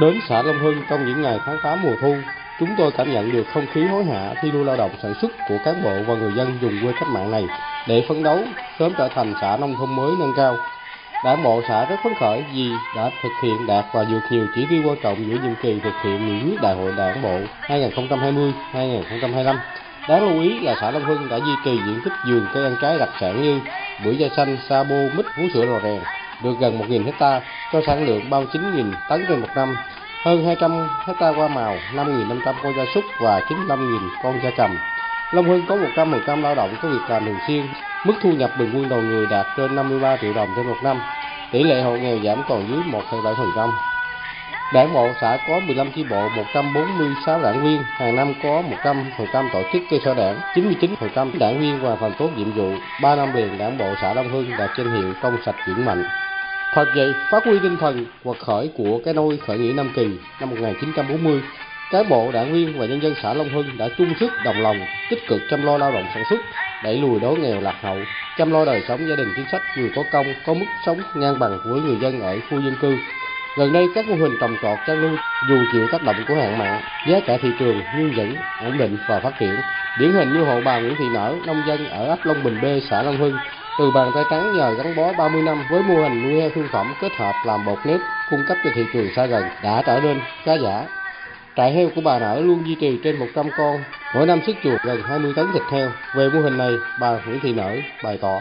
Đến xã Long Hưng trong những ngày tháng 8 mùa thu, chúng tôi cảm nhận được không khí hối hả thi đua lao động sản xuất của cán bộ và người dân dùng quê cách mạng này để phấn đấu sớm trở thành xã nông thôn mới nâng cao. Đảng bộ xã rất phấn khởi vì đã thực hiện đạt và vượt nhiều chỉ tiêu quan trọng giữa nhiệm kỳ thực hiện nghị quyết Đại hội Đảng bộ 2020-2025. Đáng lưu ý là xã Long Hưng đã duy trì diện tích vườn cây ăn trái đặc sản như bưởi da xanh, sa bô, mít, vú sữa rò rèn, được gần 1.000 hecta cho sản lượng 39.000 tấn trên một năm, hơn 200 hecta hoa màu, 5.500 con gia súc và 95.000 con gia cầm. Long Hưng có 100% lao động có việc làm thường xuyên, mức thu nhập bình quân đầu người đạt trên 53 triệu đồng trên một năm, tỷ lệ hộ nghèo giảm còn dưới 1,7%. Đảng bộ xã có 15 chi bộ, 146 đảng viên, hàng năm có 100% tổ chức cơ sở đảng, 99% đảng viên hoàn thành tốt nhiệm vụ. 3 năm liền đảng bộ xã Long Hưng đạt danh hiệu trong sạch vững mạnh. Thật vậy, phát huy tinh thần quật khởi của cái nôi khởi nghĩa Nam Kỳ năm 1940, cán bộ, đảng viên và nhân dân xã Long Hưng đã chung sức đồng lòng, tích cực chăm lo lao động sản xuất, đẩy lùi đói nghèo lạc hậu, chăm lo đời sống gia đình chính sách người có công, có mức sống ngang bằng với người dân ở khu dân cư. Gần đây các mô hình trồng trọt chăn nuôi dù chịu tác động của hạn mặn, giá cả thị trường nhưng vẫn ổn định và phát triển. Điển hình như hộ bà Nguyễn Thị Nở, nông dân ở ấp Long Bình B, xã Long Hưng, từ bàn tay trắng nhờ gắn bó 30 năm với mô hình nuôi heo thương phẩm kết hợp làm bột nếp cung cấp cho thị trường xa gần đã trở nên khá giả. Trại heo của bà Nở luôn duy trì trên 100 con, mỗi năm xuất chuột gần 20 tấn thịt heo. Về mô hình này, bà Nguyễn Thị Nở bày tỏ.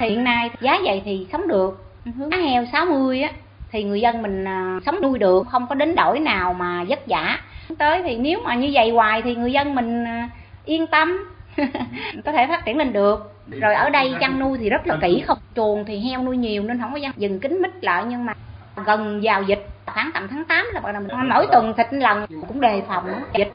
Hiện nay giá vậy thì sống được, hướng heo 60 á thì người dân mình à, sống nuôi được, không có đến đổi nào mà vất vả. Tới thì nếu mà như vậy hoài thì người dân mình à, yên tâm có thể phát triển lên được rồi ở đây chăn nuôi thì rất là kỹ không chuồng thì heo nuôi nhiều nên không có dám dừng kính mít lại nhưng mà gần vào dịch tháng tầm tháng 8 là bắt đầu mình mỗi tuần thịt lần cũng đề phòng dịch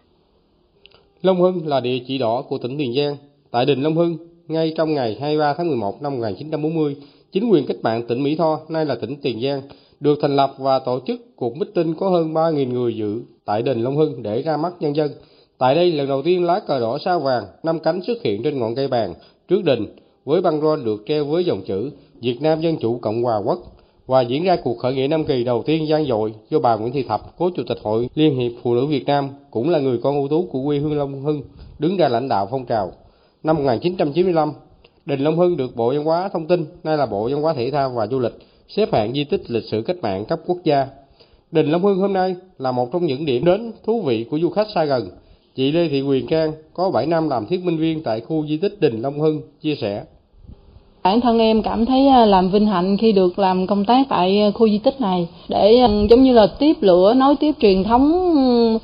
Long Hưng là địa chỉ đỏ của tỉnh Tiền Giang. Tại đình Long Hưng, ngay trong ngày 23 tháng 11 năm 1940, chính quyền cách mạng tỉnh Mỹ Tho, nay là tỉnh Tiền Giang, được thành lập và tổ chức cuộc meeting có hơn 3.000 người dự tại đền Long Hưng để ra mắt nhân dân. Tại đây, lần đầu tiên lá cờ đỏ sao vàng, năm cánh xuất hiện trên ngọn cây bàn trước đình, với băng rôn được treo với dòng chữ Việt Nam Dân Chủ Cộng Hòa Quốc và diễn ra cuộc khởi nghĩa năm Kỳ đầu tiên gian dội do bà Nguyễn Thị Thập, cố chủ tịch Hội Liên hiệp Phụ nữ Việt Nam, cũng là người con ưu tú của quê hương Long Hưng, đứng ra lãnh đạo phong trào. Năm 1995, Đình Long Hưng được Bộ Văn hóa Thông tin, nay là Bộ Văn hóa Thể thao và Du lịch, xếp hạng di tích lịch sử cách mạng cấp quốc gia. Đình Long Hương hôm nay là một trong những điểm đến thú vị của du khách xa gần. Chị Lê Thị Quyền Trang có 7 năm làm thuyết minh viên tại khu di tích Đình Long Hưng, chia sẻ. Bản thân em cảm thấy à, làm vinh hạnh khi được làm công tác tại à, khu di tích này để à, giống như là tiếp lửa nối tiếp truyền thống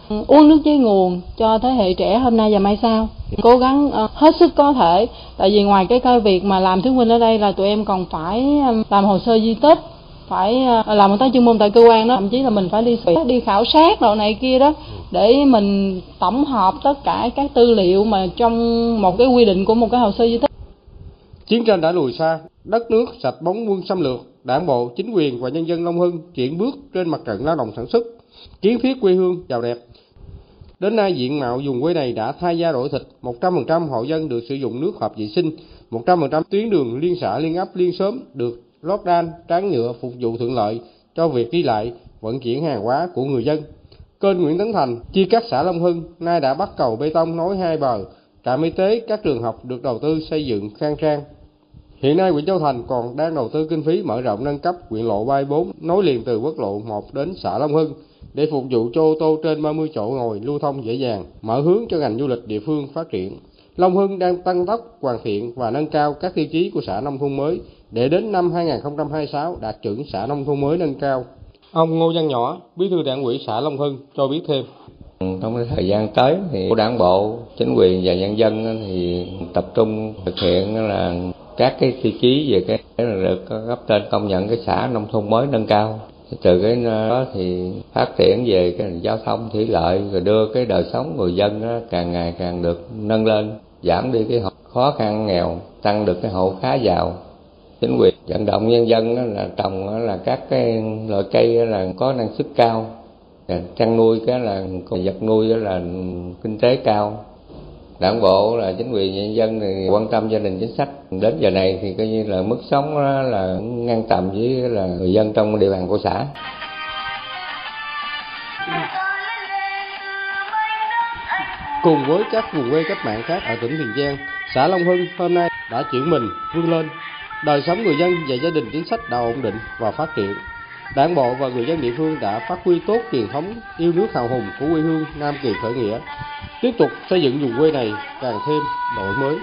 ừ, uống nước với nguồn cho thế hệ trẻ hôm nay và mai sau. Cố gắng ờ, hết sức có thể. Tại vì ngoài cái công việc mà làm thuyết minh ở đây là tụi em còn phải làm hồ sơ di tích phải ờ, làm công tác chuyên môn tại cơ quan đó. Thậm chí là mình phải đi đi khảo sát đồ này kia đó để mình tổng hợp tất cả các tư liệu mà trong một cái quy định của một cái hồ sơ di tích. Chiến tranh đã lùi xa, đất nước sạch bóng quân xâm lược, đảng bộ, chính quyền và nhân dân Long Hưng chuyển bước trên mặt trận lao động sản xuất, kiến thiết quê hương giàu đẹp. Đến nay diện mạo vùng quê này đã thay da đổi thịt, 100% hộ dân được sử dụng nước hợp vệ sinh, 100% tuyến đường liên xã liên ấp liên xóm được lót đan, tráng nhựa phục vụ thuận lợi cho việc đi lại, vận chuyển hàng hóa của người dân. Kênh Nguyễn Tấn Thành chia cắt xã Long Hưng nay đã bắt cầu bê tông nối hai bờ, trạm y tế, các trường học được đầu tư xây dựng khang trang. Hiện nay huyện Châu Thành còn đang đầu tư kinh phí mở rộng nâng cấp huyện lộ 34 nối liền từ quốc lộ 1 đến xã Long Hưng để phục vụ cho ô tô trên 30 chỗ ngồi lưu thông dễ dàng, mở hướng cho ngành du lịch địa phương phát triển. Long Hưng đang tăng tốc hoàn thiện và nâng cao các tiêu chí của xã nông thôn mới để đến năm 2026 đạt chuẩn xã nông thôn mới nâng cao. Ông Ngô Văn Nhỏ, Bí thư Đảng ủy xã Long Hưng cho biết thêm. Trong cái thời gian tới thì đảng bộ, chính quyền và nhân dân thì tập trung thực hiện là các cái tiêu chí về cái là được cấp trên công nhận cái xã nông thôn mới nâng cao từ cái đó thì phát triển về cái giao thông thủy lợi, rồi đưa cái đời sống người dân đó càng ngày càng được nâng lên, giảm đi cái khó khăn nghèo, tăng được cái hộ khá giàu. Chính quyền, vận động nhân dân đó là trồng là các cái loại cây là có năng suất cao. Chăn nuôi cái là vật nuôi là kinh tế cao đảng bộ là chính quyền nhân dân thì quan tâm gia đình chính sách đến giờ này thì coi như là mức sống là ngang tầm với là người dân trong địa bàn của xã Cùng với các vùng quê cách mạng khác ở tỉnh Tiền Giang, xã Long Hưng hôm nay đã chuyển mình vươn lên. Đời sống người dân và gia đình chính sách đã ổn định và phát triển. Đảng bộ và người dân địa phương đã phát huy tốt truyền thống yêu nước hào hùng của quê hương Nam Kỳ khởi nghĩa, tiếp tục xây dựng vùng quê này càng thêm đổi mới.